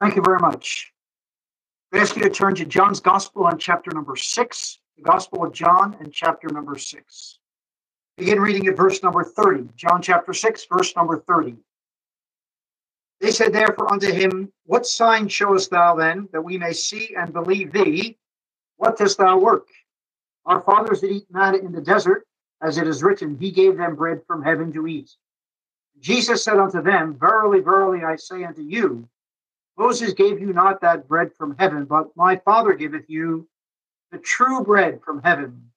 Thank you very much. I ask you to turn to John's Gospel on chapter number six, the Gospel of John and chapter number six. Begin reading at verse number 30. John chapter 6, verse number 30. They said therefore unto him, What sign showest thou then, that we may see and believe thee? What dost thou work? Our fathers did eat manna in the desert, as it is written, He gave them bread from heaven to eat. Jesus said unto them, Verily, verily, I say unto you, Moses gave you not that bread from heaven, but my Father giveth you the true bread from heaven.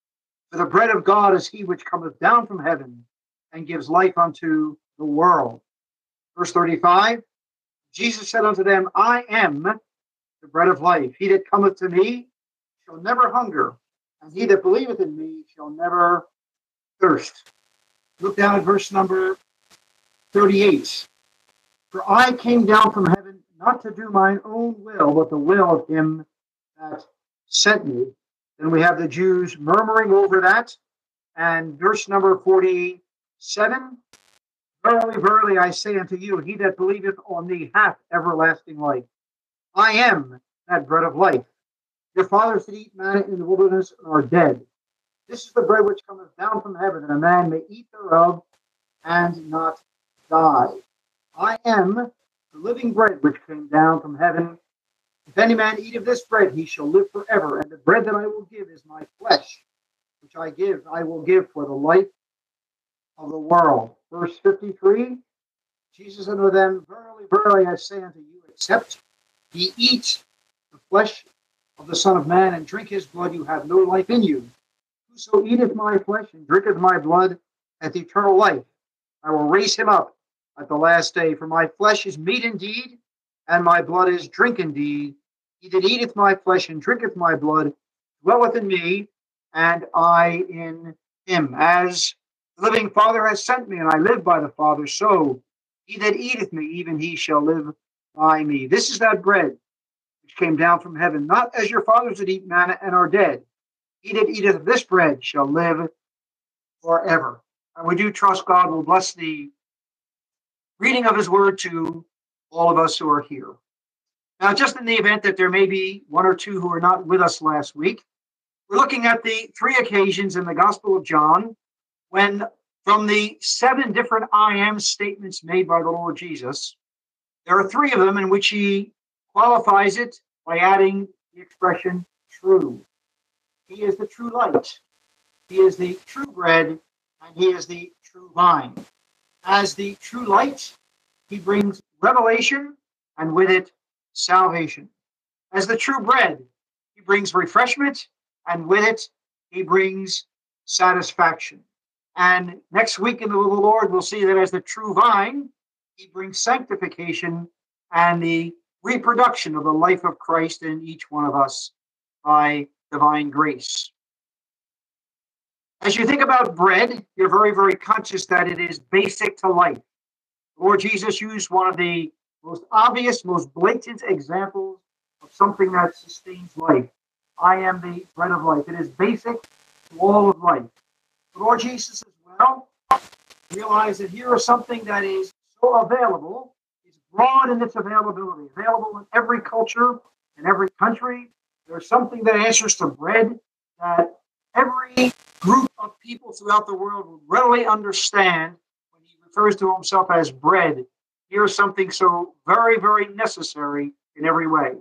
For the bread of God is he which cometh down from heaven and gives life unto the world. Verse 35 Jesus said unto them, I am the bread of life. He that cometh to me shall never hunger, and he that believeth in me shall never thirst. Look down at verse number 38. For I came down from heaven not to do mine own will, but the will of him that sent me. Then we have the Jews murmuring over that. And verse number 47 Verily, verily, I say unto you, he that believeth on me hath everlasting life. I am that bread of life. Your fathers did eat manna in the wilderness and are dead. This is the bread which cometh down from heaven, that a man may eat thereof and not die. I am the living bread which came down from heaven. If any man eat of this bread, he shall live forever. And the bread that I will give is my flesh, which I give, I will give for the life of the world. Verse 53 Jesus said unto them, Verily, verily, I say unto you, except ye eat the flesh of the Son of Man and drink his blood, you have no life in you. Whoso eateth my flesh and drinketh my blood hath eternal life. I will raise him up at the last day. For my flesh is meat indeed, and my blood is drink indeed. He that eateth my flesh and drinketh my blood dwelleth in me, and I in him. As the living Father has sent me, and I live by the Father, so he that eateth me, even he shall live by me. This is that bread which came down from heaven, not as your fathers did eat manna and are dead. He that eateth this bread shall live forever. And we do trust God will bless the reading of his word to all of us who are here. Now, just in the event that there may be one or two who are not with us last week, we're looking at the three occasions in the Gospel of John when, from the seven different I am statements made by the Lord Jesus, there are three of them in which he qualifies it by adding the expression true. He is the true light, he is the true bread, and he is the true vine. As the true light, he brings revelation and with it salvation. As the true bread, he brings refreshment and with it he brings satisfaction. And next week in the Lord, we'll see that as the true vine, he brings sanctification and the reproduction of the life of Christ in each one of us by divine grace. As you think about bread, you're very, very conscious that it is basic to life. Lord Jesus used one of the most obvious, most blatant examples of something that sustains life. I am the bread of life. It is basic to all of life. Lord Jesus as well realized that here is something that is so available, it's broad in its availability, available in every culture, in every country. There's something that answers to bread that every group of people throughout the world would readily understand when he refers to himself as bread. Here's something so very, very necessary in every way.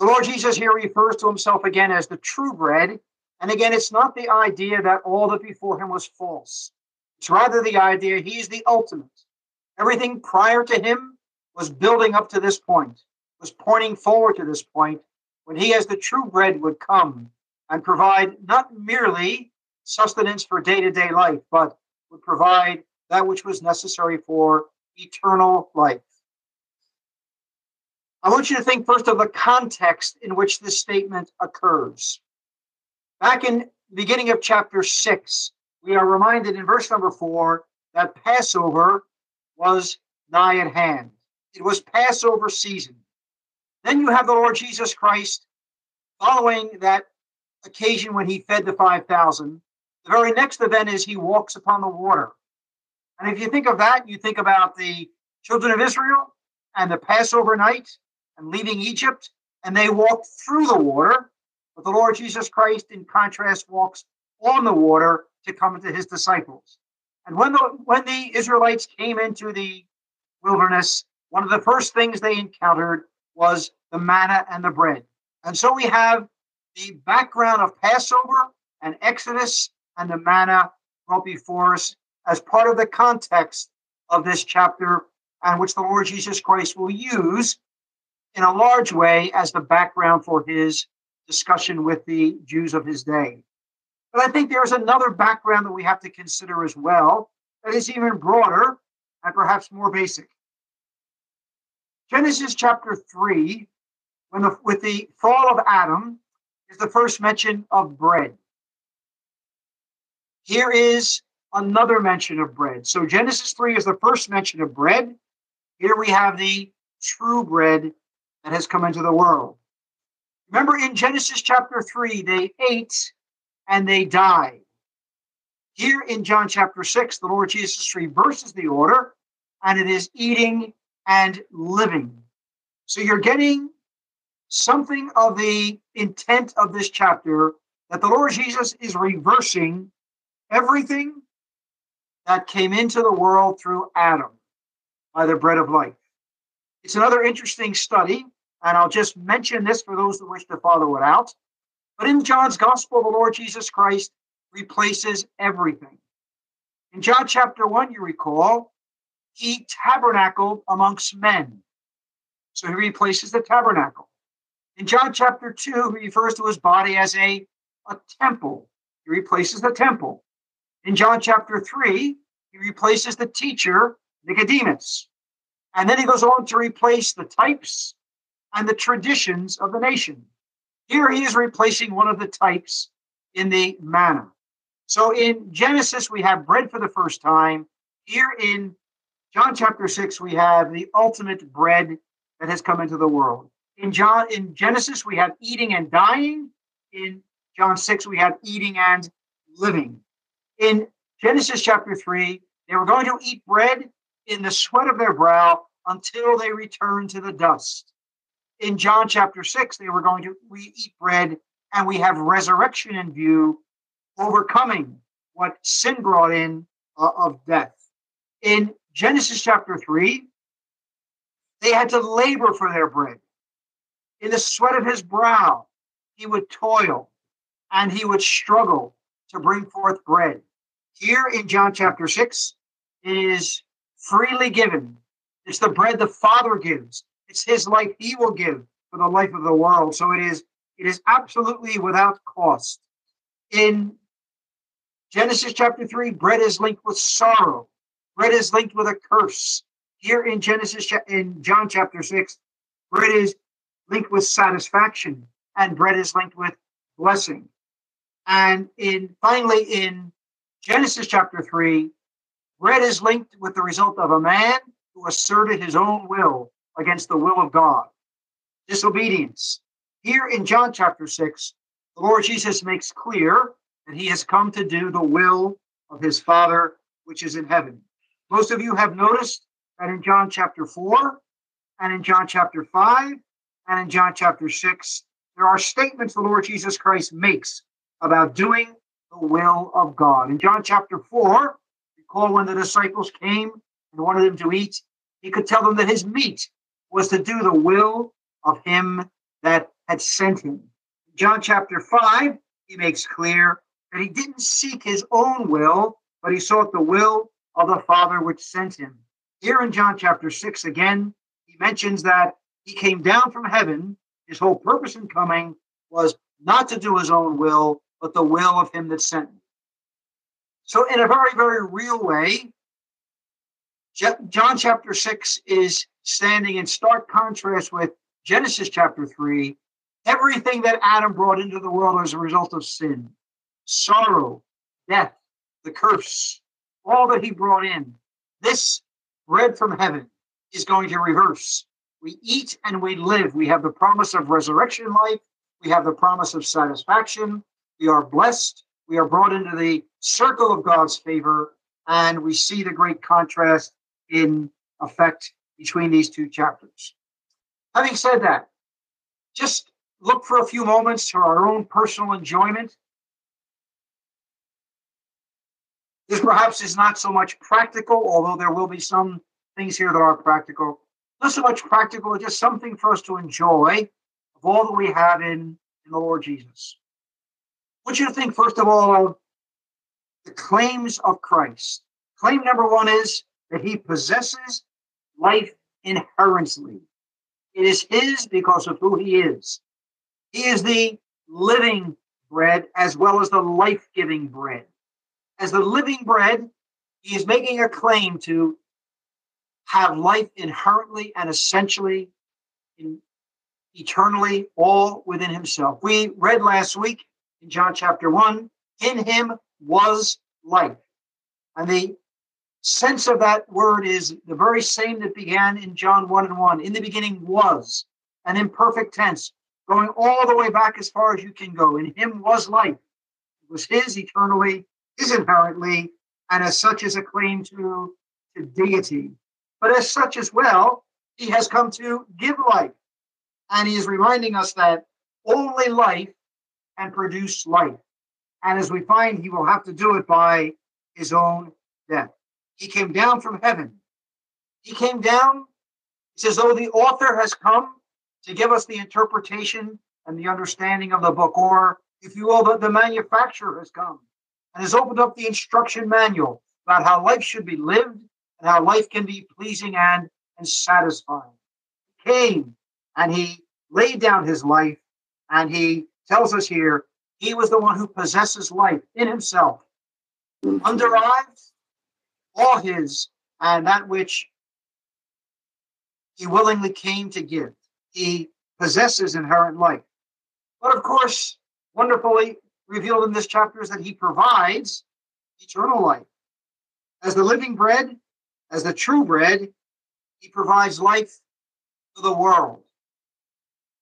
The Lord Jesus here refers to himself again as the true bread. And again, it's not the idea that all that before him was false. It's rather the idea he's the ultimate. Everything prior to him was building up to this point, was pointing forward to this point when he, as the true bread, would come and provide not merely sustenance for day to day life, but would provide that which was necessary for eternal life. I want you to think first of the context in which this statement occurs. Back in the beginning of chapter 6, we are reminded in verse number 4 that Passover was nigh at hand. It was Passover season. Then you have the Lord Jesus Christ following that occasion when he fed the 5,000. The very next event is he walks upon the water. And if you think of that, you think about the children of Israel and the Passover night and leaving Egypt, and they walked through the water. But the Lord Jesus Christ, in contrast, walks on the water to come to his disciples. And when the when the Israelites came into the wilderness, one of the first things they encountered was the manna and the bread. And so we have the background of Passover and Exodus and the manna brought before us as part of the context of this chapter, and which the Lord Jesus Christ will use in a large way as the background for his discussion with the Jews of his day. But I think there's another background that we have to consider as well that is even broader and perhaps more basic. Genesis chapter 3, when the, with the fall of Adam, is the first mention of bread. Here is another mention of bread. So Genesis 3 is the first mention of bread. Here we have the true bread that has come into the world. Remember in Genesis chapter 3, they ate and they died. Here in John chapter 6, the Lord Jesus reverses the order and it is eating and living. So you're getting something of the intent of this chapter that the Lord Jesus is reversing everything that came into the world through Adam by the bread of life. It's another interesting study, and I'll just mention this for those who wish to follow it out. But in John's gospel, the Lord Jesus Christ replaces everything. In John chapter 1, you recall, he tabernacled amongst men. So he replaces the tabernacle. In John chapter 2, he refers to his body as a, a temple. He replaces the temple. In John chapter 3, he replaces the teacher, Nicodemus. And then he goes on to replace the types and the traditions of the nation. Here he is replacing one of the types in the manna. So in Genesis, we have bread for the first time. Here in John chapter 6, we have the ultimate bread that has come into the world. In John in Genesis, we have eating and dying. In John 6, we have eating and living. In Genesis chapter 3, they were going to eat bread in the sweat of their brow until they return to the dust. In John chapter 6, they were going to we eat bread and we have resurrection in view, overcoming what sin brought in uh, of death. In Genesis chapter 3, they had to labor for their bread. In the sweat of his brow, he would toil and he would struggle to bring forth bread. Here in John chapter 6, it is freely given. It's the bread the Father gives. It's his life he will give for the life of the world. So it is it is absolutely without cost. In Genesis chapter 3, bread is linked with sorrow. Bread is linked with a curse. Here in Genesis, in John chapter 6, bread is linked with satisfaction, and bread is linked with blessing. And in finally in Genesis chapter 3, bread is linked with the result of a man who asserted his own will against the will of God. Disobedience. Here in John chapter 6, the Lord Jesus makes clear that he has come to do the will of his Father which is in heaven. Most of you have noticed that in John chapter 4 and in John chapter 5 and in John chapter 6, there are statements the Lord Jesus Christ makes about doing the will of God. In John chapter 4, recall when the disciples came and wanted him to eat, he could tell them that his meat was to do the will of him that had sent him. In John chapter 5, he makes clear that he didn't seek his own will, but he sought the will of the Father which sent him. Here in John chapter 6, again, he mentions that he came down from heaven. His whole purpose in coming was not to do his own will, but the will of him that sent him. So, in a very, very real way, John chapter 6 is standing in stark contrast with Genesis chapter 3. Everything that Adam brought into the world as a result of sin, sorrow, death, the curse, all that he brought in. This bread from heaven is going to reverse. We eat and we live. We have the promise of resurrection life. We have the promise of satisfaction. We are blessed. We are brought into the circle of God's favor. And we see the great contrast in effect between these two chapters. Having said that, just look for a few moments for our own personal enjoyment. This perhaps is not so much practical, although there will be some things here that are practical. Not so much practical, just something for us to enjoy of all that we have in, in the Lord Jesus. I want you to think, first of all, of the claims of Christ. Claim number one is that he possesses life inherently. It is his because of who he is. He is the living bread as well as the life giving bread. As the living bread, he is making a claim to have life inherently and essentially, in, eternally, all within himself. We read last week in John chapter 1 in him was life. And the sense of that word is the very same that began in John 1 and 1. In the beginning was an imperfect tense, going all the way back as far as you can go. In him was life. It was his eternally, his inherently, and as such is a claim to, to deity. But as such as well, he has come to give life. And he is reminding us that only life can produce life. And as we find, he will have to do it by his own death. He came down from heaven. He came down, it's as though the author has come to give us the interpretation and the understanding of the book, or if you will, the, the manufacturer has come and has opened up the instruction manual about how life should be lived how life can be pleasing and, and satisfying. He came and he laid down his life, and he tells us here he was the one who possesses life in himself, underlives all his, and that which he willingly came to give. He possesses inherent life. But of course, wonderfully revealed in this chapter is that he provides eternal life. As the living bread, as the true bread, he provides life for the world.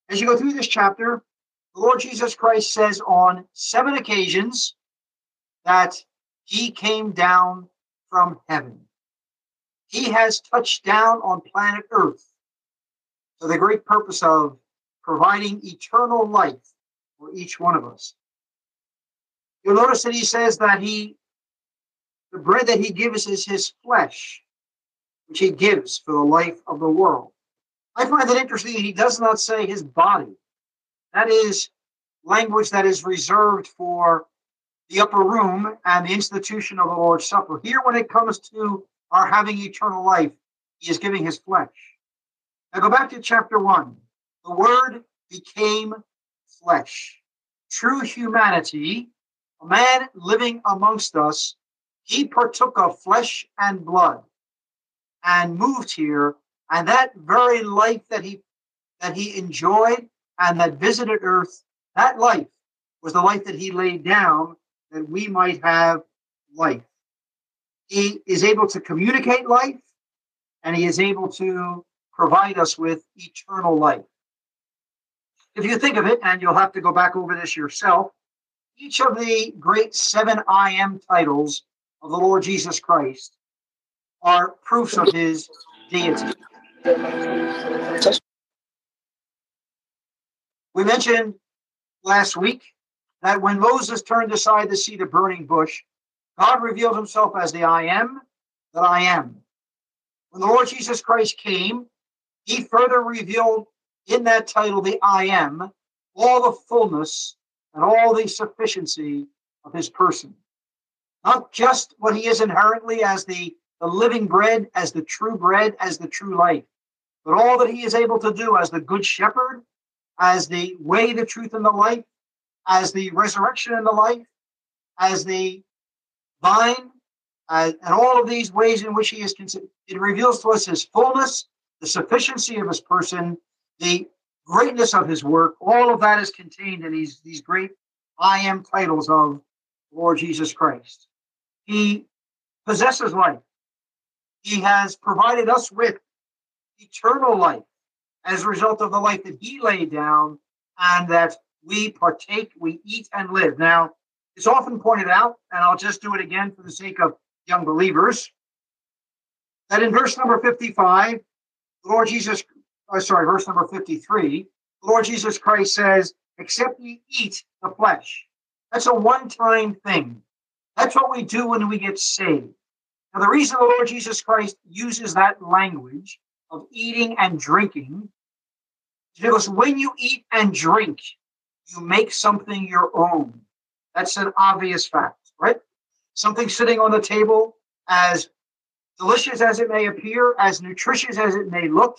As you go through this chapter, the Lord Jesus Christ says on seven occasions that he came down from heaven. He has touched down on planet Earth for the great purpose of providing eternal life for each one of us. You'll notice that he says that he, the bread that he gives is his flesh, which he gives for the life of the world. I find it interesting that he does not say his body. That is language that is reserved for the upper room and the institution of the Lord's Supper. Here, when it comes to our having eternal life, he is giving his flesh. Now go back to chapter one. The word became flesh. True humanity, a man living amongst us, he partook of flesh and blood and moved here. And that very life that he that he enjoyed and that visited earth, that life was the life that he laid down that we might have life. He is able to communicate life and he is able to provide us with eternal life. If you think of it, and you'll have to go back over this yourself, each of the great seven I am titles of the Lord Jesus Christ are proofs of his deity. We mentioned last week that when Moses turned aside to see the burning bush, God revealed himself as the I am that I am. When the Lord Jesus Christ came, he further revealed in that title, the I am, all the fullness and all the sufficiency of his person. Not just what he is inherently as the, the living bread, as the true bread, as the true life, but all that he is able to do as the good shepherd, as the way, the truth, and the life, as the resurrection and the life, as the vine, uh, and all of these ways in which he is considered. It reveals to us his fullness, the sufficiency of his person, the greatness of his work. All of that is contained in these, these great I am titles of Lord Jesus Christ. He possesses life. He has provided us with eternal life as a result of the life that he laid down and that we partake, we eat, and live. Now, it's often pointed out, and I'll just do it again for the sake of young believers, that in verse number 55, the Lord Jesus oh, sorry, verse number 53, the Lord Jesus Christ says, except ye eat the flesh. That's a one time thing. That's what we do when we get saved. Now, the reason the Lord Jesus Christ uses that language of eating and drinking is because when you eat and drink, you make something your own. That's an obvious fact, right? Something sitting on the table, as delicious as it may appear, as nutritious as it may look,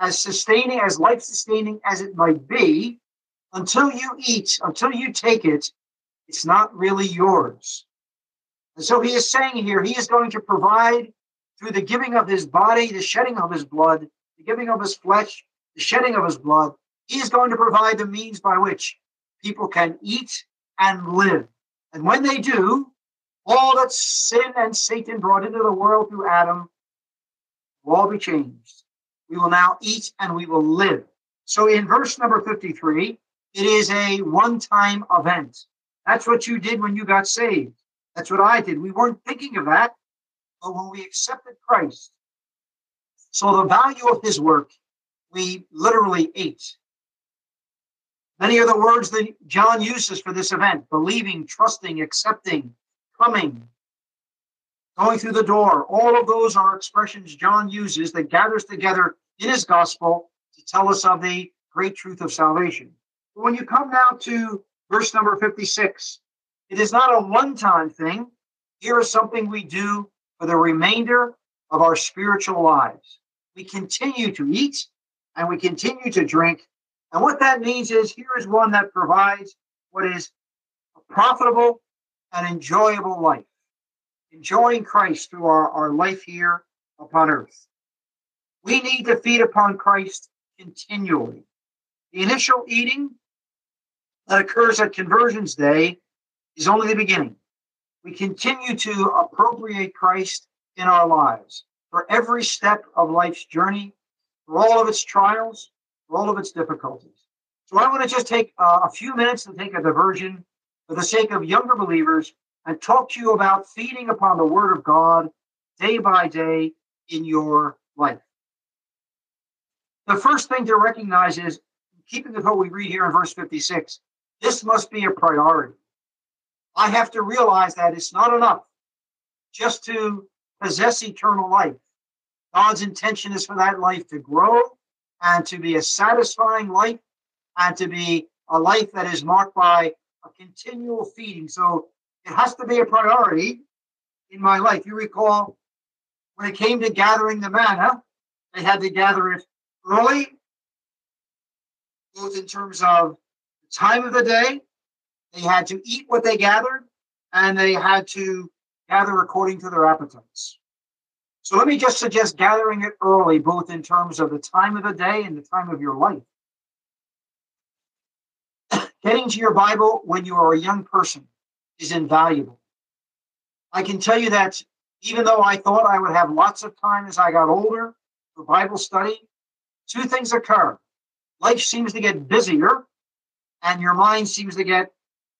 as sustaining, as life sustaining as it might be, until you eat, until you take it, it's not really yours. And so he is saying here, he is going to provide through the giving of his body, the shedding of his blood, the giving of his flesh, the shedding of his blood. He is going to provide the means by which people can eat and live. And when they do, all that sin and Satan brought into the world through Adam will all be changed. We will now eat and we will live. So in verse number 53, it is a one time event. That's what you did when you got saved. That's what I did. We weren't thinking of that, but when we accepted Christ, so the value of his work, we literally ate. Many are the words that John uses for this event believing, trusting, accepting, coming, going through the door. All of those are expressions John uses that gathers together in his gospel to tell us of the great truth of salvation. When you come now to verse number 56, it is not a one time thing. Here is something we do for the remainder of our spiritual lives. We continue to eat and we continue to drink. And what that means is here is one that provides what is a profitable and enjoyable life, enjoying Christ through our, our life here upon earth. We need to feed upon Christ continually. The initial eating that occurs at Conversions Day is only the beginning. We continue to appropriate Christ in our lives for every step of life's journey, for all of its trials, for all of its difficulties. So I want to just take uh, a few minutes to take a diversion for the sake of younger believers and talk to you about feeding upon the Word of God day by day in your life. The first thing to recognize is, keeping with what we read here in verse 56, this must be a priority. I have to realize that it's not enough just to possess eternal life. God's intention is for that life to grow and to be a satisfying life and to be a life that is marked by a continual feeding. So it has to be a priority in my life. You recall when it came to gathering the manna, they had to gather it early, both in terms of the time of the day they had to eat what they gathered, and they had to gather according to their appetites. So let me just suggest gathering it early, both in terms of the time of the day and the time of your life. Getting to your Bible when you are a young person is invaluable. I can tell you that even though I thought I would have lots of time as I got older for Bible study, two things occur. Life seems to get busier, and your mind seems to get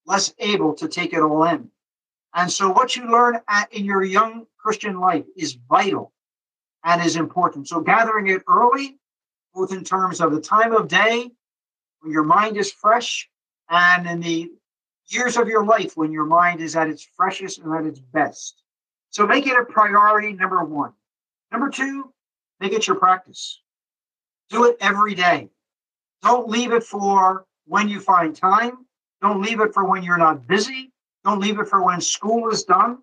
less able to take it all in. And so, what you learn at, in your young Christian life is vital and is important. So, gathering it early, both in terms of the time of day when your mind is fresh, and in the years of your life when your mind is at its freshest and at its best. So, make it a priority, number one. Number two, make it your practice. Do it every day. Don't leave it for when you find time don't leave it for when you're not busy. Don't leave it for when school is done.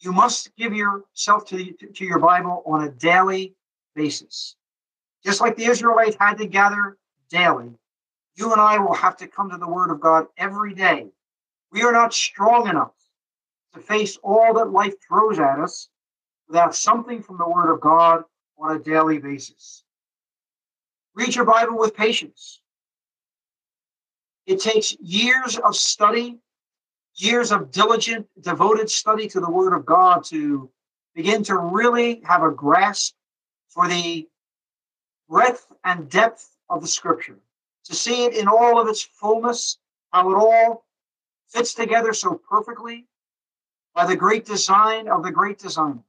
You must give yourself to, to your Bible on a daily basis. Just like the Israelites had to gather daily, you and I will have to come to the Word of God every day. We are not strong enough to face all that life throws at us without something from the Word of God on a daily basis. Read your Bible with patience. It takes years of study, years of diligent, devoted study to the Word of God to begin to really have a grasp for the breadth and depth of the Scripture, to see it in all of its fullness, how it all fits together so perfectly by the great design of the great designer.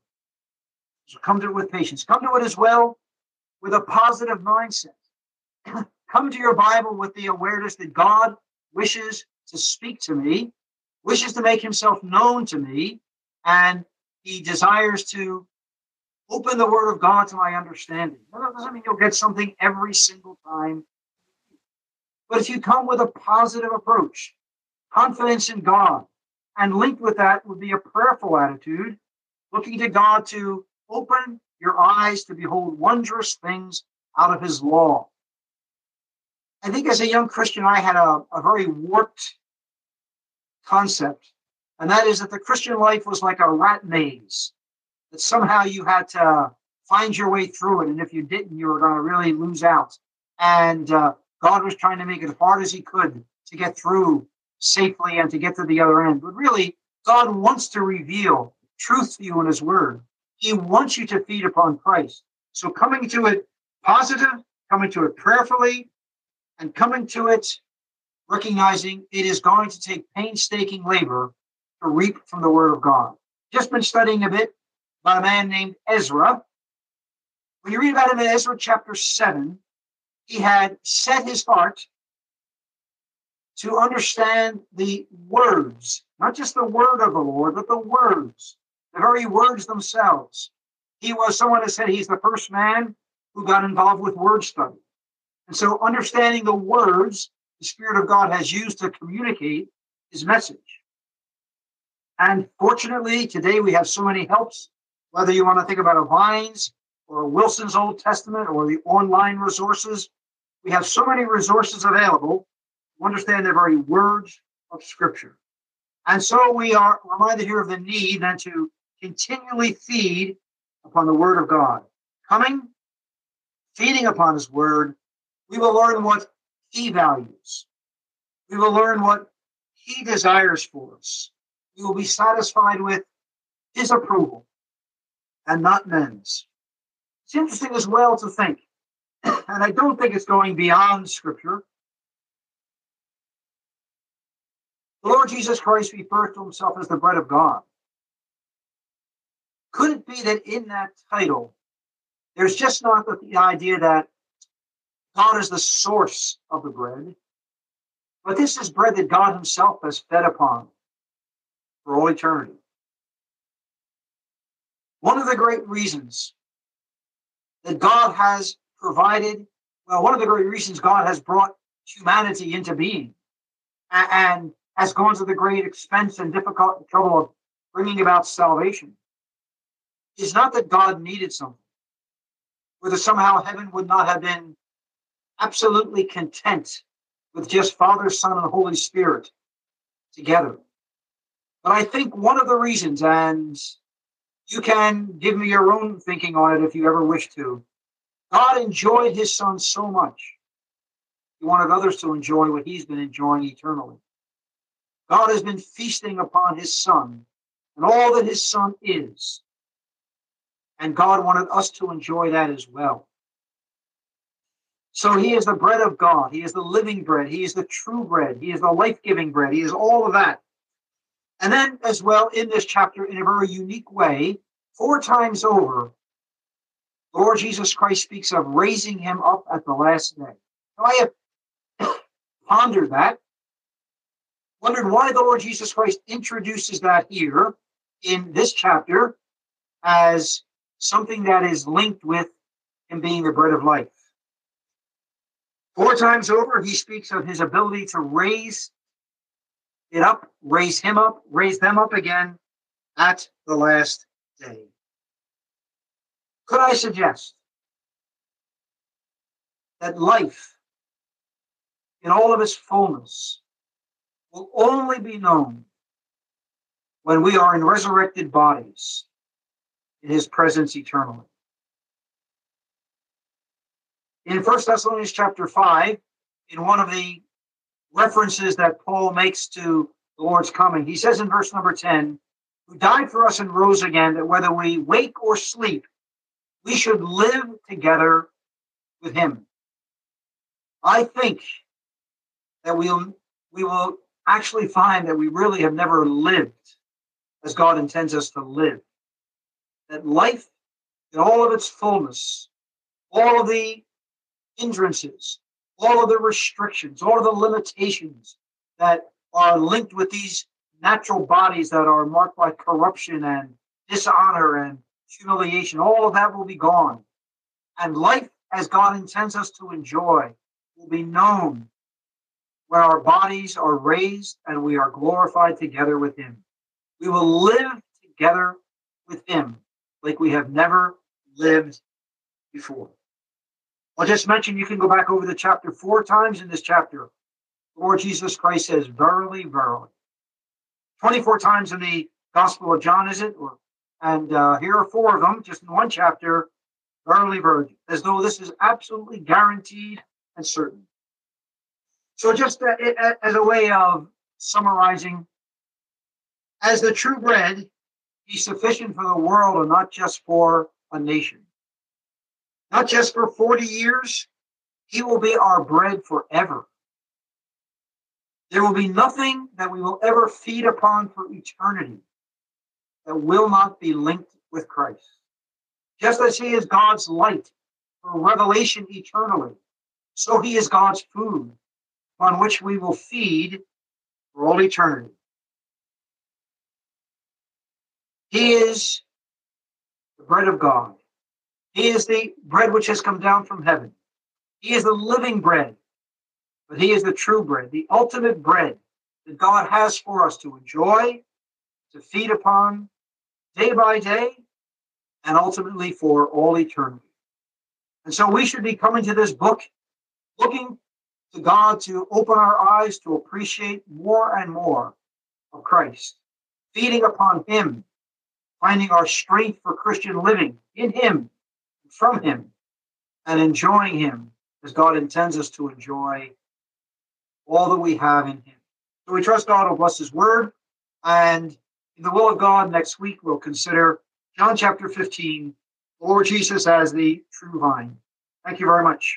So come to it with patience. Come to it as well with a positive mindset. Come to your Bible with the awareness that God wishes to speak to me, wishes to make himself known to me, and he desires to open the Word of God to my understanding. That doesn't mean you'll get something every single time. But if you come with a positive approach, confidence in God, and linked with that would be a prayerful attitude, looking to God to open your eyes to behold wondrous things out of his law. I think as a young Christian, I had a, a very warped concept, and that is that the Christian life was like a rat maze, that somehow you had to find your way through it, and if you didn't, you were going to really lose out. And uh, God was trying to make it as hard as He could to get through safely and to get to the other end. But really, God wants to reveal truth to you in His Word. He wants you to feed upon Christ. So coming to it positive, coming to it prayerfully, and coming to it recognizing it is going to take painstaking labor to reap from the Word of God. Just been studying a bit about a man named Ezra. When you read about him in Ezra chapter 7, he had set his heart to understand the words, not just the word of the Lord, but the words, the very words themselves. He was someone that said he's the first man who got involved with word study. And so understanding the words the Spirit of God has used to communicate his message. And fortunately, today we have so many helps, whether you want to think about a Vines or Wilson's Old Testament or the online resources. We have so many resources available to understand the very words of Scripture. And so we are reminded here of the need then to continually feed upon the Word of God. Coming, feeding upon His Word, we will learn what He values. We will learn what He desires for us. We will be satisfied with His approval and not men's. It's interesting as well to think, and I don't think it's going beyond Scripture. The Lord Jesus Christ refers to himself as the bread of God. Could it be that in that title, there's just not the idea that God is the source of the bread, but this is bread that God Himself has fed upon for all eternity. One of the great reasons that God has provided, well, one of the great reasons God has brought humanity into being and has gone to the great expense and difficult trouble of bringing about salvation is not that God needed something, whether somehow heaven would not have been absolutely content with just Father, Son, and Holy Spirit together. But I think one of the reasons, and you can give me your own thinking on it if you ever wish to, God enjoyed his Son so much. He wanted others to enjoy what he's been enjoying eternally. God has been feasting upon his Son and all that his Son is. And God wanted us to enjoy that as well. So he is the bread of God. He is the living bread. He is the true bread. He is the life giving bread. He is all of that. And then, as well, in this chapter, in a very unique way, four times over, Lord Jesus Christ speaks of raising him up at the last day. So I have pondered that, wondered why the Lord Jesus Christ introduces that here in this chapter as something that is linked with him being the bread of life. Four times over, he speaks of his ability to raise it up, raise him up, raise them up again at the last day. Could I suggest that life in all of its fullness will only be known when we are in resurrected bodies in his presence eternally? In First Thessalonians chapter 5, in one of the references that Paul makes to the Lord's coming, he says in verse number 10, who died for us and rose again, that whether we wake or sleep, we should live together with him. I think that we'll, we will actually find that we really have never lived as God intends us to live. That life in all of its fullness all of the hindrances, all of the restrictions, all of the limitations that are linked with these natural bodies that are marked by corruption and dishonor and humiliation, all of that will be gone. And life as God intends us to enjoy will be known when our bodies are raised and we are glorified together with Him. We will live together with Him like we have never lived before. I'll just mention you can go back over the chapter four times in this chapter. Lord Jesus Christ says, Verily, verily. 24 times in the Gospel of John, is it? Or, and uh, here are four of them, just in one chapter. Verily, verily, as though this is absolutely guaranteed and certain. So, just uh, as a way of summarizing, as the true bread, he's sufficient for the world and not just for a nation. Not just for 40 years, he will be our bread forever. There will be nothing that we will ever feed upon for eternity that will not be linked with Christ. Just as he is God's light for revelation eternally, so he is God's food on which we will feed for all eternity. He is the bread of God. He is the bread which has come down from heaven. He is the living bread, but He is the true bread, the ultimate bread that God has for us to enjoy, to feed upon day by day, and ultimately for all eternity. And so we should be coming to this book looking to God to open our eyes to appreciate more and more of Christ, feeding upon Him, finding our strength for Christian living in Him, from Him, and enjoying Him as God intends us to enjoy all that we have in Him. So we trust God will bless His word. And in the will of God, next week we'll consider John chapter 15, Lord Jesus as the true vine. Thank you very much.